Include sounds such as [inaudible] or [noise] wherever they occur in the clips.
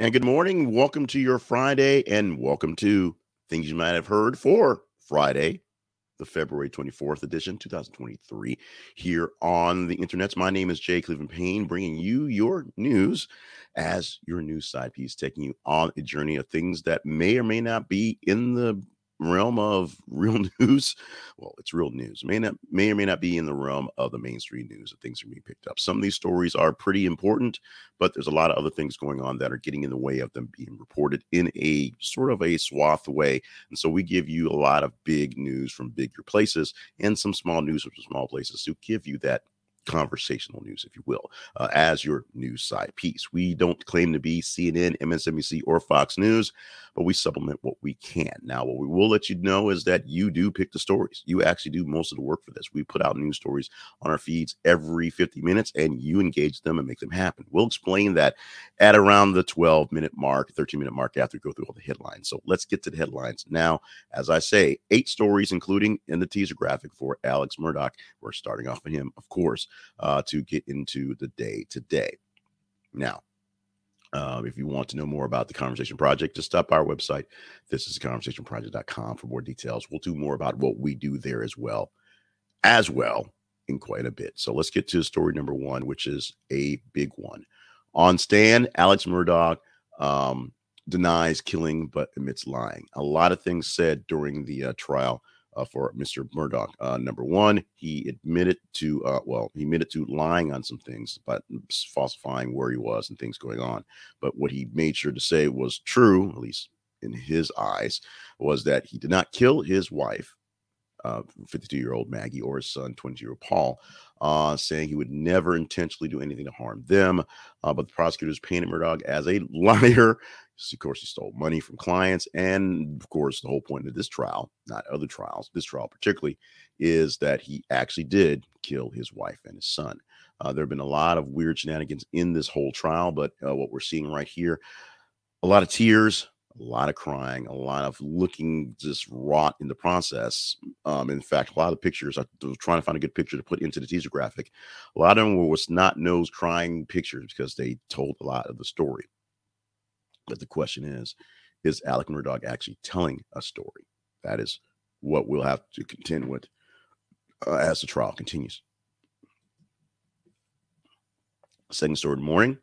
And good morning. Welcome to your Friday and welcome to things you might have heard for Friday, the February 24th edition, 2023, here on the internet. My name is Jay Cleveland Payne, bringing you your news as your news side piece, taking you on a journey of things that may or may not be in the realm of [laughs] real news. Well, it's real news. May not may or may not be in the realm of the mainstream news that things are being picked up. Some of these stories are pretty important, but there's a lot of other things going on that are getting in the way of them being reported in a sort of a swath way. And so we give you a lot of big news from bigger places and some small news from small places to give you that conversational news, if you will, uh, as your news side piece. We don't claim to be CNN, MSNBC, or Fox News, but we supplement what we can. Now, what we will let you know is that you do pick the stories. You actually do most of the work for this. We put out news stories on our feeds every 50 minutes, and you engage them and make them happen. We'll explain that at around the 12 minute mark, 13 minute mark after we go through all the headlines. So let's get to the headlines now. As I say, eight stories, including in the teaser graphic for Alex Murdaugh. We're starting off with him, of course uh, to get into the day today. Now, um, if you want to know more about the Conversation Project, just stop by our website. This is conversationproject.com for more details. We'll do more about what we do there as well, as well in quite a bit. So let's get to story number one, which is a big one. On stand, Alex Murdaugh um, denies killing but admits lying. A lot of things said during the uh, trial uh, for Mr. Murdaugh. Uh, number one, he admitted to, uh, well, he admitted to lying on some things, but falsifying where he was and things going on. But what he made sure to say was true, at least in his eyes, was that he did not kill his wife, 52 uh, year old Maggie, or his son, 20 year old Paul, uh, saying he would never intentionally do anything to harm them. Uh, but the prosecutors painted Murdaugh as a [laughs] liar of course, he stole money from clients. And of course, the whole point of this trial, not other trials, this trial particularly, is that he actually did kill his wife and his son. Uh, there have been a lot of weird shenanigans in this whole trial, but uh, what we're seeing right here, a lot of tears, a lot of crying, a lot of looking just rot in the process. Um, in fact, a lot of pictures, I was trying to find a good picture to put into the teaser graphic. A lot of them were was not nose crying pictures because they told a lot of the story. But the question is, is Alec Murdaugh actually telling a story? That is what we'll have to contend with uh, as the trial continues. Second story morning.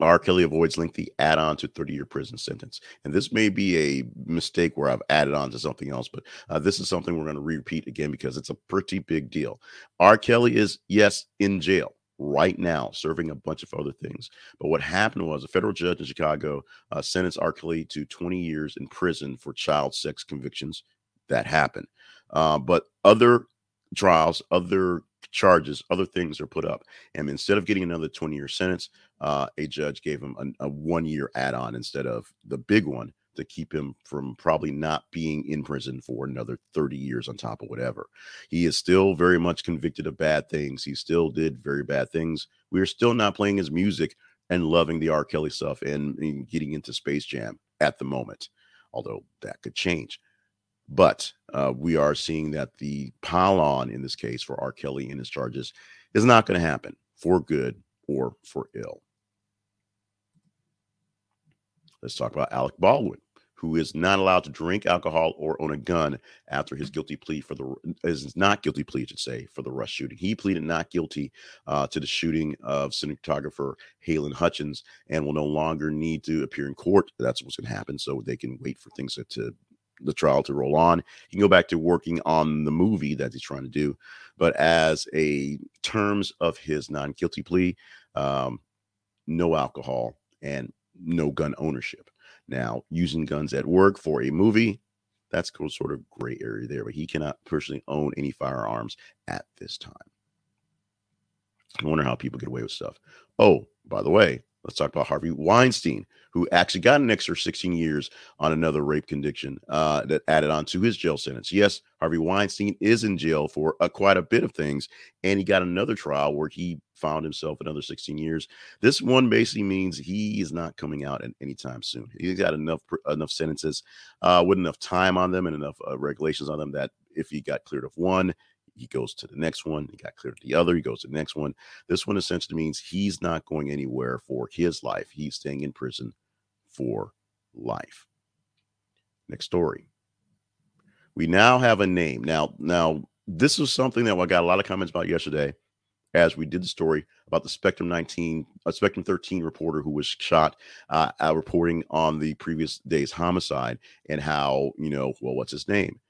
R. Kelly avoids lengthy add on to 30 year prison sentence. And this may be a mistake where I've added on to something else, but uh, this is something we're going to repeat again because it's a pretty big deal. R. Kelly is, yes, in jail right now, serving a bunch of other things. But what happened was a federal judge in Chicago uh, sentenced R. Kelly to 20 years in prison for child sex convictions. That happened. Uh, but other trials, other charges, other things are put up. And instead of getting another 20 year sentence, uh, a judge gave him a, one year add on instead of the big one to keep him from probably not being in prison for another 30 years on top of whatever. He is still very much convicted of bad things. He still did very bad things. We are still not playing his music and loving the R. Kelly stuff and, and getting into Space Jam at the moment, although that could change. But uh, we are seeing that the pile on in this case for R. Kelly and his charges is not going to happen for good or for ill. Let's talk about Alec Baldwin who is not allowed to drink alcohol or own a gun after his guilty plea for the is not guilty plea, I should say, for the Rust shooting. He pleaded not guilty uh, to the shooting of cinematographer Halyna Hutchins and will no longer need to appear in court. That's what's going to happen, so they can wait for things to, to the trial to roll on. He can go back to working on the movie that he's trying to do, but as a terms of his non guilty plea, um, no alcohol and no gun ownership. Now, using guns at work for a movie, that's cool, sort of gray area there, but he cannot personally own any firearms at this time. I wonder how people get away with stuff. Oh, by the way, let's talk about Harvey Weinstein, who actually got an extra 16 years on another rape conviction uh, that added on to his jail sentence. Yes, Harvey Weinstein is in jail for uh, quite a bit of things, and he got another trial where he found himself another 16 years. This one basically means he is not coming out at any time soon. He's got enough enough sentences uh, with enough time on them and enough uh, regulations on them that if he got cleared of one, he goes to the next one. He got cleared the other. He goes to the next one. This one essentially means he's not going anywhere for his life. He's staying in prison for life. Next story. We now have a name. Now, now this was something that I got a lot of comments about yesterday as we did the story about the Spectrum 19, uh, Spectrum 13 reporter who was shot uh, uh, reporting on the previous day's homicide and how, you know, well, what's his name?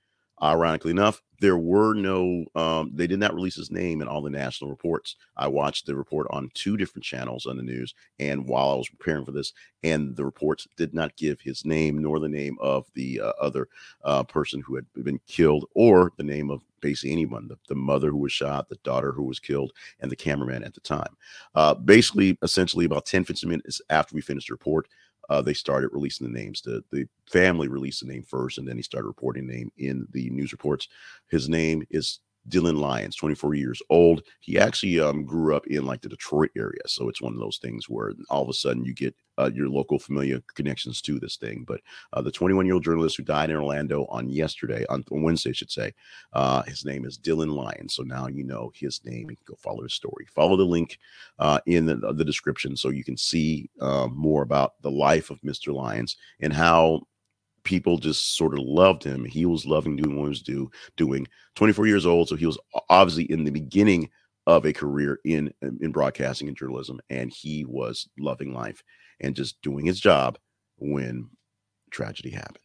Ironically enough, there were no, um, they did not release his name in all the national reports. I watched the report on two different channels on the news, and while I was preparing for this, and the reports did not give his name nor the name of the uh, other uh, person who had been killed or the name of basically anyone the, the, mother who was shot, the daughter who was killed, and the cameraman at the time. Uh, basically, essentially, about 10 15 minutes after we finished the report, uh, they started releasing the names. The, the family released the name first, and then he started reporting the name in the news reports. His name is Dylan Lyons, 24 years old. He actually um, grew up in like the Detroit area. So it's one of those things where all of a sudden you get uh, your local familiar connections to this thing. But uh, the 21 year old journalist who died in Orlando on yesterday, on, on Wednesday, I should say, uh, his name is Dylan Lyons. So now you know his name. Can go follow his story. Follow the link uh, in the, the description so you can see uh, more about the life of Mr. Lyons and how people just sort of loved him. He was loving doing what he was do, doing. 24 years old, so he was obviously in the beginning of a career in in broadcasting and journalism, and he was loving life and just doing his job when tragedy happened.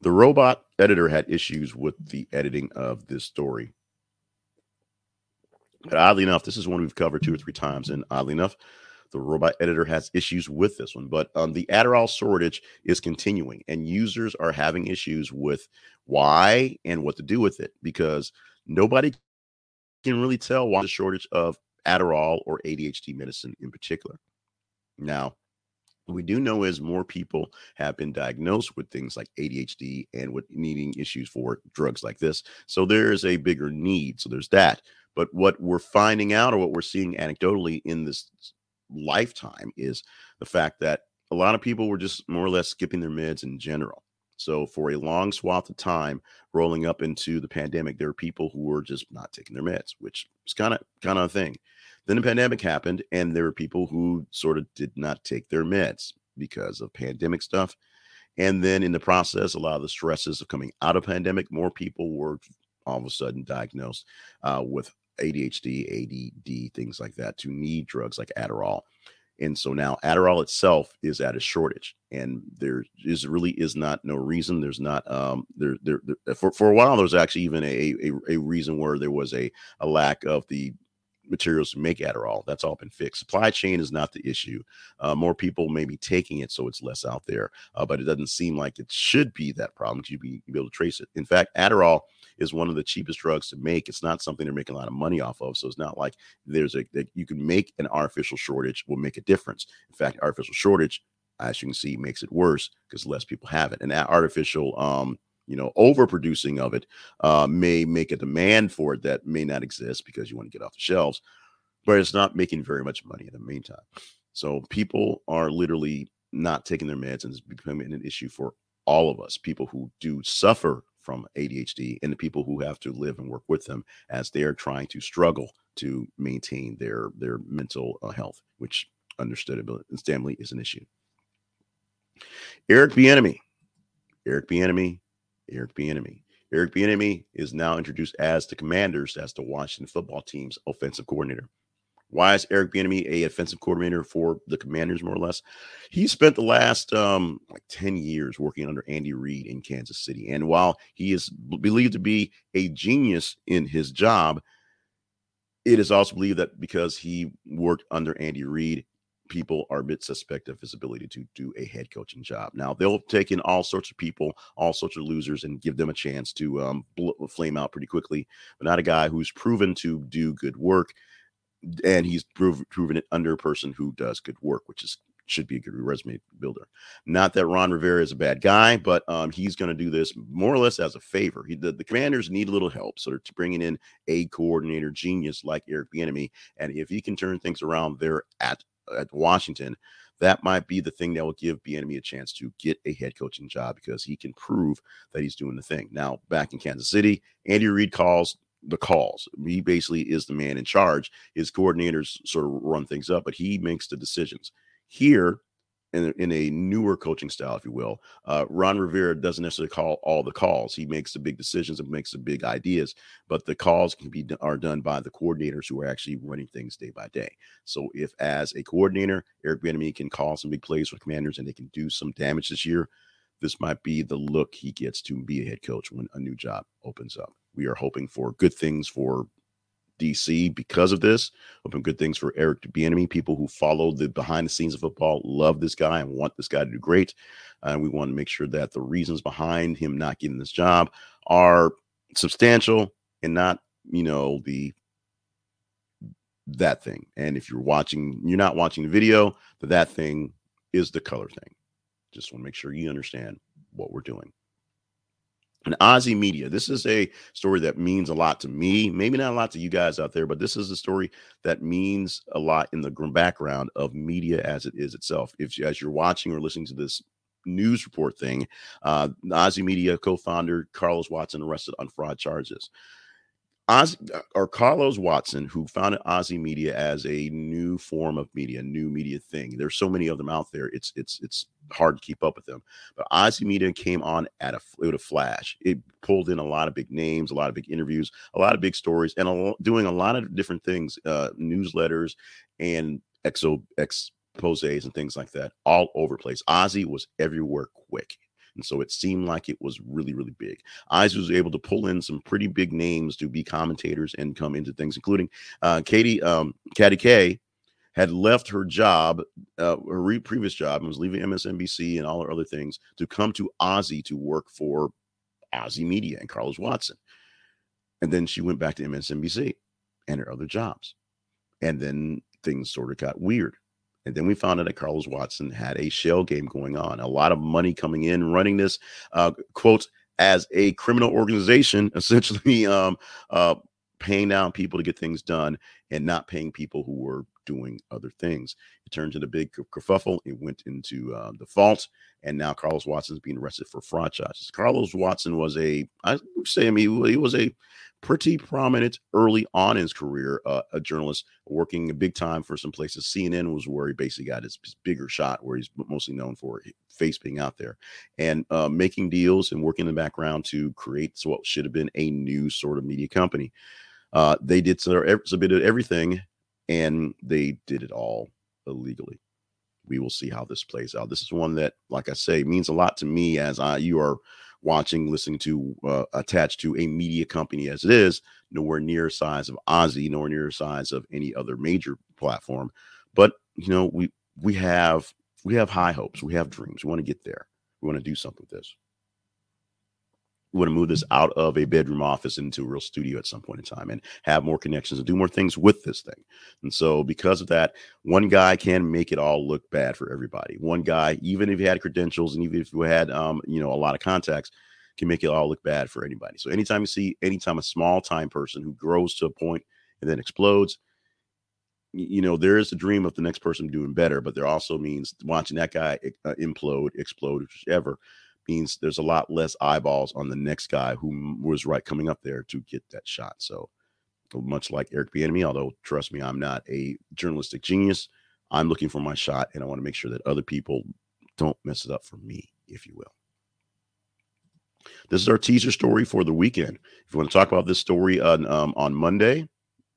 The robot editor had issues with the editing of this story. But oddly enough, this is one we've covered two or three times. And oddly enough, the robot editor has issues with this one, but um, the Adderall shortage is continuing, and users are having issues with why and what to do with it because nobody can really tell why the shortage of Adderall or ADHD medicine in particular. Now, what we do know is more people have been diagnosed with things like ADHD and with needing issues for drugs like this. So there is a bigger need. So there's that. But what we're finding out or what we're seeing anecdotally in this lifetime is the fact that a lot of people were just more or less skipping their meds in general. So for a long swath of time, rolling up into the pandemic, there were people who were just not taking their meds, which is kind of kind of a thing. Then the pandemic happened, and there were people who sort of did not take their meds because of pandemic stuff. And then in the process, a lot of the stresses of coming out of pandemic, more people were all of a sudden diagnosed uh, with ADHD, ADD, things like that, to need drugs like Adderall. And so now Adderall itself is at a shortage, and there is really is not no reason. There's not um there there, there for for a while there was actually even a, a a reason where there was a a lack of the materials to make Adderall. That's all been fixed. Supply chain is not the issue. Uh, more people may be taking it, so it's less out there. Uh, but it doesn't seem like it should be that problem because you'd be, you'd be able to trace it. In fact, Adderall is one of the cheapest drugs to make. It's not something they're making a lot of money off of. So it's not like there's a that you can make an artificial shortage will make a difference. In fact, artificial shortage, as you can see, makes it worse because less people have it. And that artificial um you know, overproducing of it uh, may make a demand for it that may not exist because you want to get off the shelves, but it's not making very much money in the meantime. So people are literally not taking their meds and it's becoming an issue for all of us, people who do suffer from ADHD and the people who have to live and work with them as they're trying to struggle to maintain their their mental uh, health, which understandably is an issue. Eric Bieniemy, Eric Bieniemy Eric Bieniemy. Eric Bieniemy is now introduced as the Commanders, as the Washington football team's offensive coordinator. Why is Eric Bieniemy a offensive coordinator for the Commanders, more or less? He spent the last um, like ten years working under Andy Reid in Kansas City, and while he is believed to be a genius in his job, it is also believed that because he worked under Andy Reid, people are a bit suspect of his ability to do a head coaching job. Now they'll take in all sorts of people, all sorts of losers, and give them a chance to um, flame out pretty quickly. But not a guy who's proven to do good work, and he's prov- proven it under a person who does good work, which is should be a good resume builder. Not that Ron Rivera is a bad guy, but um, he's going to do this more or less as a favor. He, the, the commanders need a little help, so they're bringing in a coordinator genius like Eric Bieniemy, and if he can turn things around there at at Washington, that might be the thing that will give Bieniemy a chance to get a head coaching job because he can prove that he's doing the thing. Now, back in Kansas City, Andy Reid calls the calls. He basically is the man in charge. His coordinators sort of run things up, but he makes the decisions. Here, in, in a newer coaching style, if you will, uh, Ron Rivera doesn't necessarily call all the calls. He makes the big decisions and makes the big ideas, but the calls can be are done by the coordinators who are actually running things day by day. So, if as a coordinator, Eric Bieniemy can call some big plays for commanders and they can do some damage this year, this might be the look he gets to be a head coach when a new job opens up. We are hoping for good things for DC because of this. Hoping good things for Eric Bieniemy. People who follow the behind the scenes of football love this guy and want this guy to do great. And we want to make sure that the reasons behind him not getting this job are substantial and not, you know, the that thing. And if you're watching, you're not watching the video, but that thing is the color thing. Just want to make sure you understand what we're doing. And Ozy Media, this is a story that means a lot to me, maybe not a lot to you guys out there, but this is a story that means a lot in the background of media as it is itself. If as you're watching or listening to this news report thing, uh, Ozy Media co-founder Carlos Watson arrested on fraud charges. Oz or Carlos Watson, who founded Ozy Media as a new form of media, new media thing. There's so many of them out there. It's it's it's hard to keep up with them. But Ozy Media came on at a with a flash. It pulled in a lot of big names, a lot of big interviews, a lot of big stories, and a, doing a lot of different things, uh, newsletters and exo exposes and things like that, all over place. Ozy was everywhere quick. And so it seemed like it was really, really big. Eyes was able to pull in some pretty big names to be commentators and come into things, including uh, Katie, um, Katty Kay had left her job, uh, her re- previous job, and was leaving MSNBC and all her other things to come to Ozy to work for Ozy Media and Carlos Watson. And then she went back to MSNBC and her other jobs. And then things sort of got weird. And then we found out that Carlos Watson had a shell game going on, a lot of money coming in, running this uh, quote as a criminal organization, [laughs] essentially um, uh, paying down people to get things done and not paying people who were doing other things. It turned into a big kerfuffle. It went into uh, default, and now Carlos Watson is being arrested for fraud charges. Carlos Watson was a, I would say, I mean, he was a pretty prominent early on in his career, uh, a journalist working a big time for some places. CNN was where he basically got his, his bigger shot, where he's mostly known for face being out there and uh, making deals and working in the background to create what should have been a new sort of media company. Uh, they did submitted everything, and they did it all illegally. We will see how this plays out. This is one that, like I say, means a lot to me as I you are watching, listening to, uh, attached to a media company as it is, nowhere near size of Ozy, nowhere near size of any other major platform. But you know, we we have we have high hopes, we have dreams. We want to get there. We want to do something with this. We want to move this out of a bedroom office into a real studio at some point in time and have more connections and do more things with this thing. And so, because of that, one guy can make it all look bad for everybody. One guy, even if he had credentials and even if you had, um, you know, a lot of contacts, can make it all look bad for anybody. So, anytime you see, anytime a small time person who grows to a point and then explodes, you know, there is a dream of the next person doing better, but there also means watching that guy uh, implode, explode, whichever means there's a lot less eyeballs on the next guy who was right coming up there to get that shot. So much like Eric Bieniemy, although trust me, I'm not a journalistic genius. I'm looking for my shot, and I want to make sure that other people don't mess it up for me, if you will. This is our teaser story for the weekend. If you want to talk about this story on um, on Monday,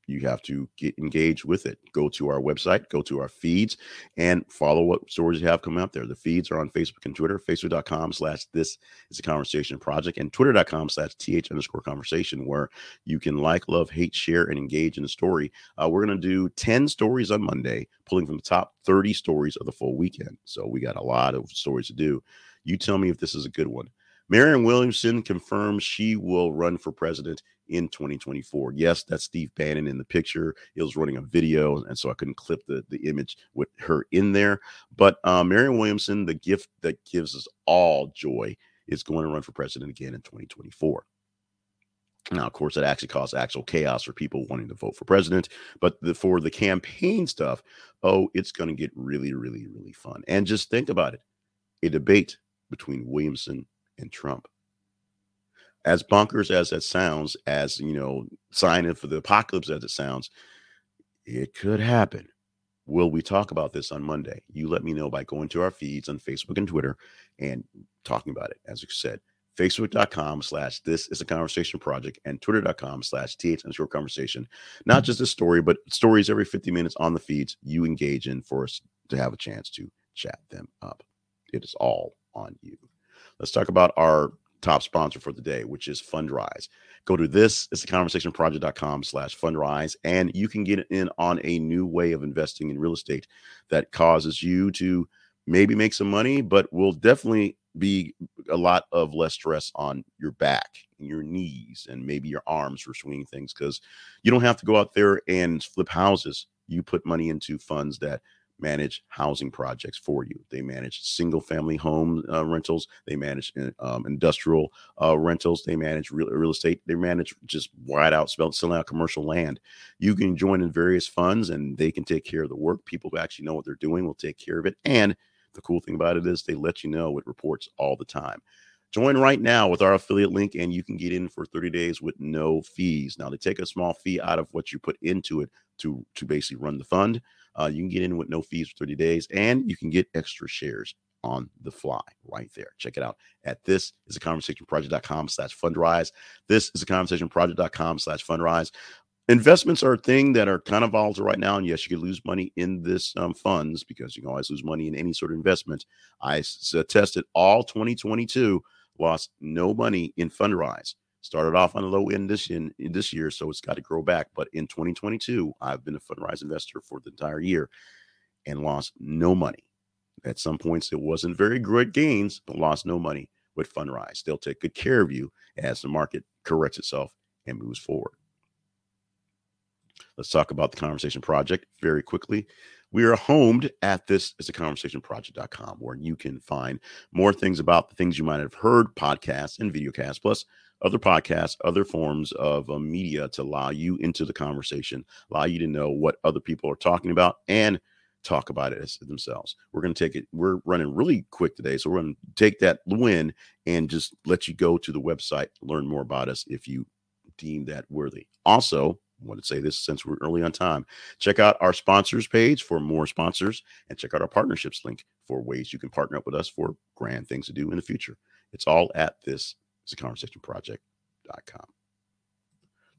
you have to get engaged with it. Go to our website, go to our feeds, and follow what stories you have coming out there. The feeds are on Facebook and Twitter, facebook.com slash this is a conversation project, and twitter.com slash th underscore conversation, where you can like, love, hate, share, and engage in the story. Uh, we're going to do 10 stories on Monday, pulling from the top 30 stories of the full weekend. So we got a lot of stories to do. You tell me if this is a good one. Marianne Williamson confirms she will run for president in 2024. Yes, that's Steve Bannon in the picture. It was running a video, and so I couldn't clip the, the image with her in there. But uh, Marianne Williamson, the gift that gives us all joy, is going to run for president again in 2024. Now, of course, that actually caused actual chaos for people wanting to vote for president. But the, for the campaign stuff, oh, it's going to get really, really, really fun. And just think about it a debate between Williamson and Trump. As bonkers as that sounds, as you know, signing for the apocalypse as it sounds, it could happen. Will we talk about this on Monday? You let me know by going to our feeds on Facebook and Twitter and talking about it. As you said, facebook.com slash this is a conversation project and twitter.com slash th underscore conversation not just a story but stories every 50 minutes on the feeds you engage in for us to have a chance to chat them up it is all on you let's talk about our top sponsor for the day which is fundrise go to this it's a conversation project.com slash fundrise and you can get in on a new way of investing in real estate that causes you to maybe make some money but will definitely be a lot of less stress on your back and your knees and maybe your arms for swinging things because you don't have to go out there and flip houses. You put money into funds that manage housing projects for you. They manage single family home uh, rentals. They manage uh, um, industrial uh, rentals. They manage real, real estate. They manage just wide out, selling out commercial land. You can join in various funds and they can take care of the work. People who actually know what they're doing will take care of it. And the cool thing about it is they let you know with reports all the time. Join right now with our affiliate link, and you can get in for 30 days with no fees. Now, they take a small fee out of what you put into it to, to basically run the fund. Uh, you can get in with no fees for 30 days, and you can get extra shares on the fly right there. Check it out at this is a conversation project.com slash fundrise. This is a conversation project.com slash fundrise investments are a thing that are kind of volatile right now and yes you could lose money in this um, funds because you can always lose money in any sort of investment i s- tested all 2022 lost no money in fundrise started off on a low end this in this year so it's got to grow back but in 2022 i've been a fundrise investor for the entire year and lost no money. At some points it wasn't very good gains but lost no money with fundrise they'll take good care of you as the market corrects itself and moves forward. Let's talk about the Conversation Project very quickly. We are homed at this is a conversation project.com where you can find more things about the things you might have heard, podcasts and videocasts, plus other podcasts, other forms of uh, media to allow you into the conversation, allow you to know what other people are talking about and talk about it as themselves. We're going to take it, we're running really quick today. So we're going to take that win and just let you go to the website, learn more about us if you deem that worthy. Also, I want to say this since we're early on time. Check out our sponsors page for more sponsors and check out our partnerships link for ways you can partner up with us for grand things to do in the future. It's all at this is a conversation project.com.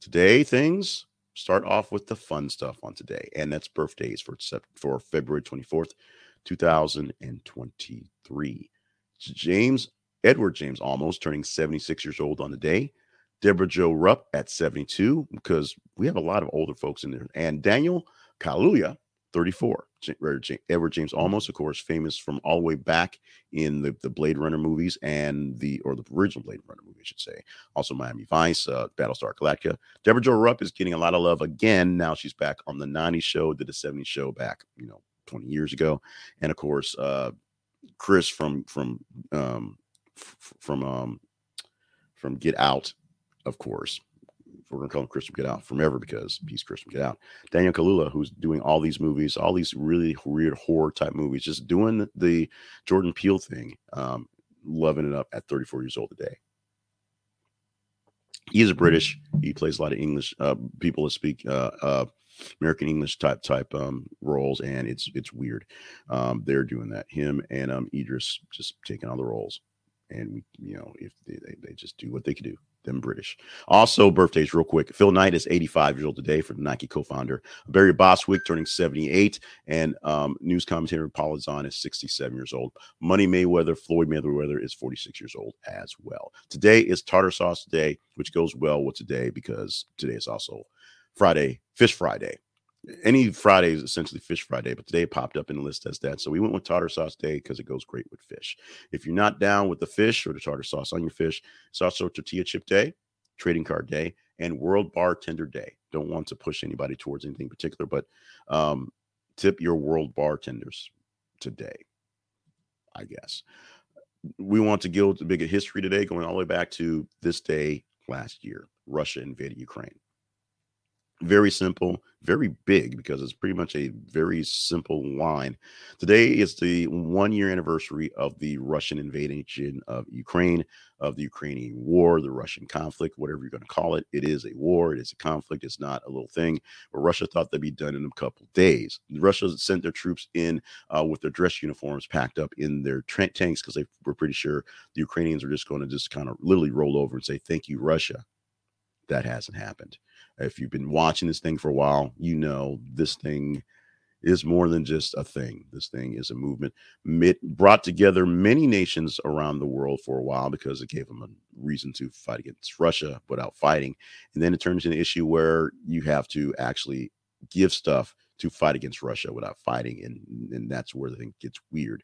Today, things start off with the fun stuff on today, and that's birthdays for for February 24th, 2023. James Edward James Olmos turning 76 years old on the day. Debra Jo Rupp at 72, because we have a lot of older folks in there. And Daniel Kaluuya, 34. Edward James Olmos, of course, famous from all the way back in the, the Blade Runner movies and the, or the original Blade Runner movie, I should say. Also Miami Vice, uh, Battlestar Galactica. Debra Jo Rupp is getting a lot of love again. Now she's back on the 90s show, did the 70s show back, you know, 20 years ago. And of course, uh, Chris from, from, um, f- from, um, from Get Out of course. We're going to call him Chris from Get Out forever because he's Chris from Get Out. Daniel Kaluuya, who's doing all these movies, all these really weird horror type movies, just doing the Jordan Peele thing, um, loving it up at 34 years old today. He is a British. He plays a lot of English uh, people that speak uh, uh, American English type type um, roles, and it's it's weird. Um, they're doing that. Him and um, Idris just taking all the roles, and we, you know, if they, they, they just do what they can do them British. Also, birthdays, real quick. Phil Knight is 85 years old today for the Nike co founder. Barry Bostwick turning 78. And um, news commentator Paula Zahn is 67 years old. Money Mayweather, Floyd Mayweather is 46 years old as well. Today is Tartar Sauce Day, which goes well with today because today is also Friday, Fish Friday any Friday is essentially Fish Friday, but today popped up in the list as that. So we went with tartar sauce day because it goes great with fish. If you're not down with the fish or the tartar sauce on your fish, it's also tortilla chip day, trading card day, and World Bartender Day. Don't want to push anybody towards anything particular, but um, tip your world bartenders today, I guess. We want to go to big history today, going all the way back to this day last year. Russia invaded Ukraine. Very simple, very big because it's pretty much a very simple wine. Today is the one year anniversary of the Russian invasion of Ukraine, of the Ukrainian war, the Russian conflict, whatever you're going to call it. It is a war, it is a conflict, it's not a little thing. But Russia thought they'd be done in a couple days. Russia sent their troops in uh, with their dress uniforms packed up in their tra- tanks because they were pretty sure the Ukrainians are just going to just kind of literally roll over and say, Thank you, Russia. That hasn't happened. If you've been watching this thing for a while, you know this thing is more than just a thing. This thing is a movement. It brought together many nations around the world for a while because it gave them a reason to fight against Russia without fighting. And then it turns into an issue where you have to actually give stuff to fight against Russia without fighting. And, and that's where the thing gets weird.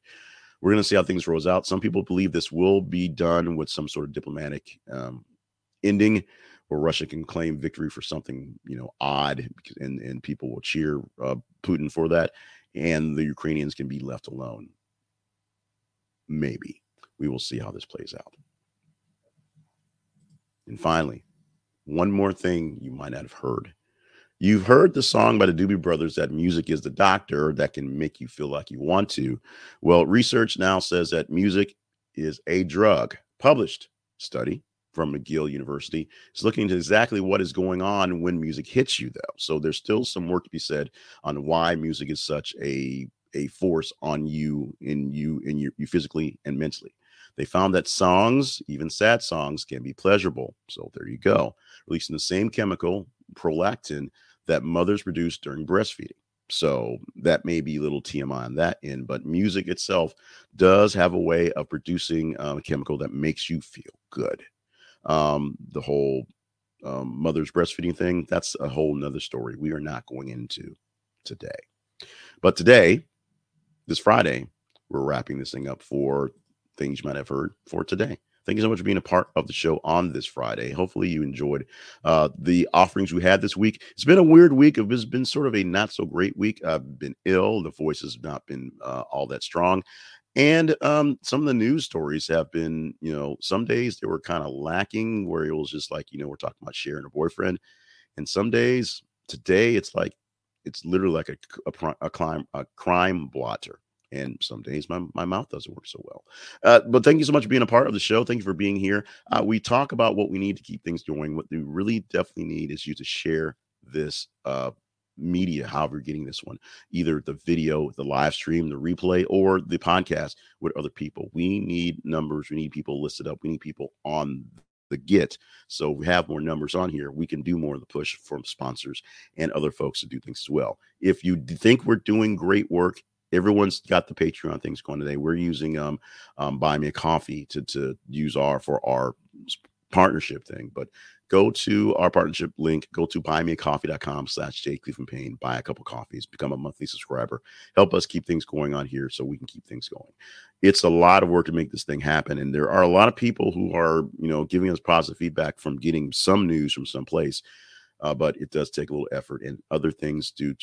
We're going to see how things rolls out. Some people believe this will be done with some sort of diplomatic um, ending where Russia can claim victory for something you know odd, and and people will cheer uh, Putin for that, and the Ukrainians can be left alone. Maybe we will see how this plays out. And finally, one more thing you might not have heard. You've heard the song by the Doobie Brothers that music is the doctor that can make you feel like you want to. Well, research now says that music is a drug. Published study from McGill University is looking into exactly what is going on when music hits you, though. So there's still some work to be said on why music is such a a force on you in you in you, you physically and mentally. They found that songs, even sad songs, can be pleasurable. So there you go, releasing the same chemical prolactin that mothers produce during breastfeeding. So that may be a little TMI on that end, but music itself does have a way of producing um, a chemical that makes you feel good um, the whole um, mother's breastfeeding thing, that's a whole nother story we are not going into today. But today, this Friday, we're wrapping this thing up for things you might have heard for today. Thank you so much for being a part of the show on this Friday. Hopefully, you enjoyed uh, the offerings we had this week. It's been a weird week. It's been sort of a not so great week. I've been ill. The voice has not been uh, all that strong. And um, some of the news stories have been, you know, some days they were kind of lacking where it was just like, you know, we're talking about sharing a boyfriend. And some days, today, it's like, it's literally like a, a, a, crime, a crime blotter. And some days my, my mouth doesn't work so well. Uh, but thank you so much for being a part of the show. Thank you for being here. Uh, we talk about what we need to keep things going. What we really definitely need is you to share this uh, media, however you're getting this one, either the video, the live stream, the replay, or the podcast with other people. We need numbers. We need people listed up. We need people on the get. So we have more numbers on here. We can do more of the push from sponsors and other folks to do things as well. If you think we're doing great work, everyone's got the Patreon things going today. We're using um, um buy me a coffee to to use our for our partnership thing, but go to our partnership link, go to buymeacoffee.com slash J Cleveland Payne, buy a couple coffees, become a monthly subscriber, help us keep things going on here so we can keep things going. It's a lot of work to make this thing happen. And there are a lot of people who are, you know, giving us positive feedback from getting some news from some place. Uh, but it does take a little effort and other things do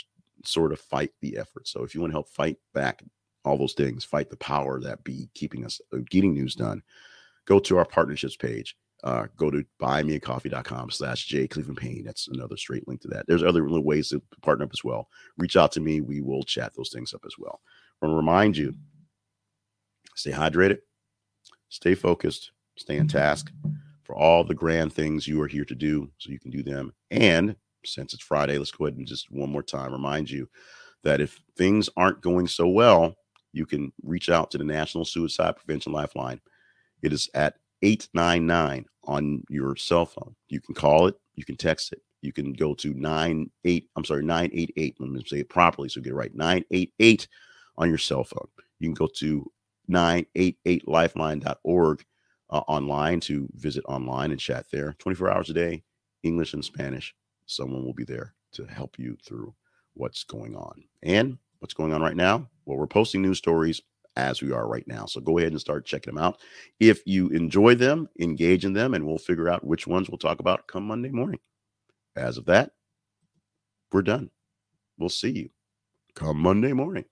sort of fight the effort. So if you want to help fight back all those things, fight the power that be keeping us uh, getting news done, go to our partnerships page uh, go to buymeacoffee.com slash J Cleveland Payne. That's another straight link to that. There's other ways to partner up as well. Reach out to me. We will chat those things up as well. I want to remind you, stay hydrated, stay focused, stay in task for all the grand things you are here to do so you can do them. And since it's Friday, let's go ahead and just one more time remind you that if things aren't going so well, you can reach out to the National Suicide Prevention Lifeline. It is at 899 on your cell phone. You can call it, you can text it, you can go to 98, I'm sorry, 988. Let me say it properly so get it right. 988 on your cell phone. You can go to 988lifeline.org uh, online to visit online and chat there 24 hours a day, English and Spanish. Someone will be there to help you through what's going on. And what's going on right now? Well, we're posting news stories as we are right now. So go ahead and start checking them out. If you enjoy them, engage in them, and we'll figure out which ones we'll talk about come Monday morning. As of that, we're done. We'll see you come Monday morning.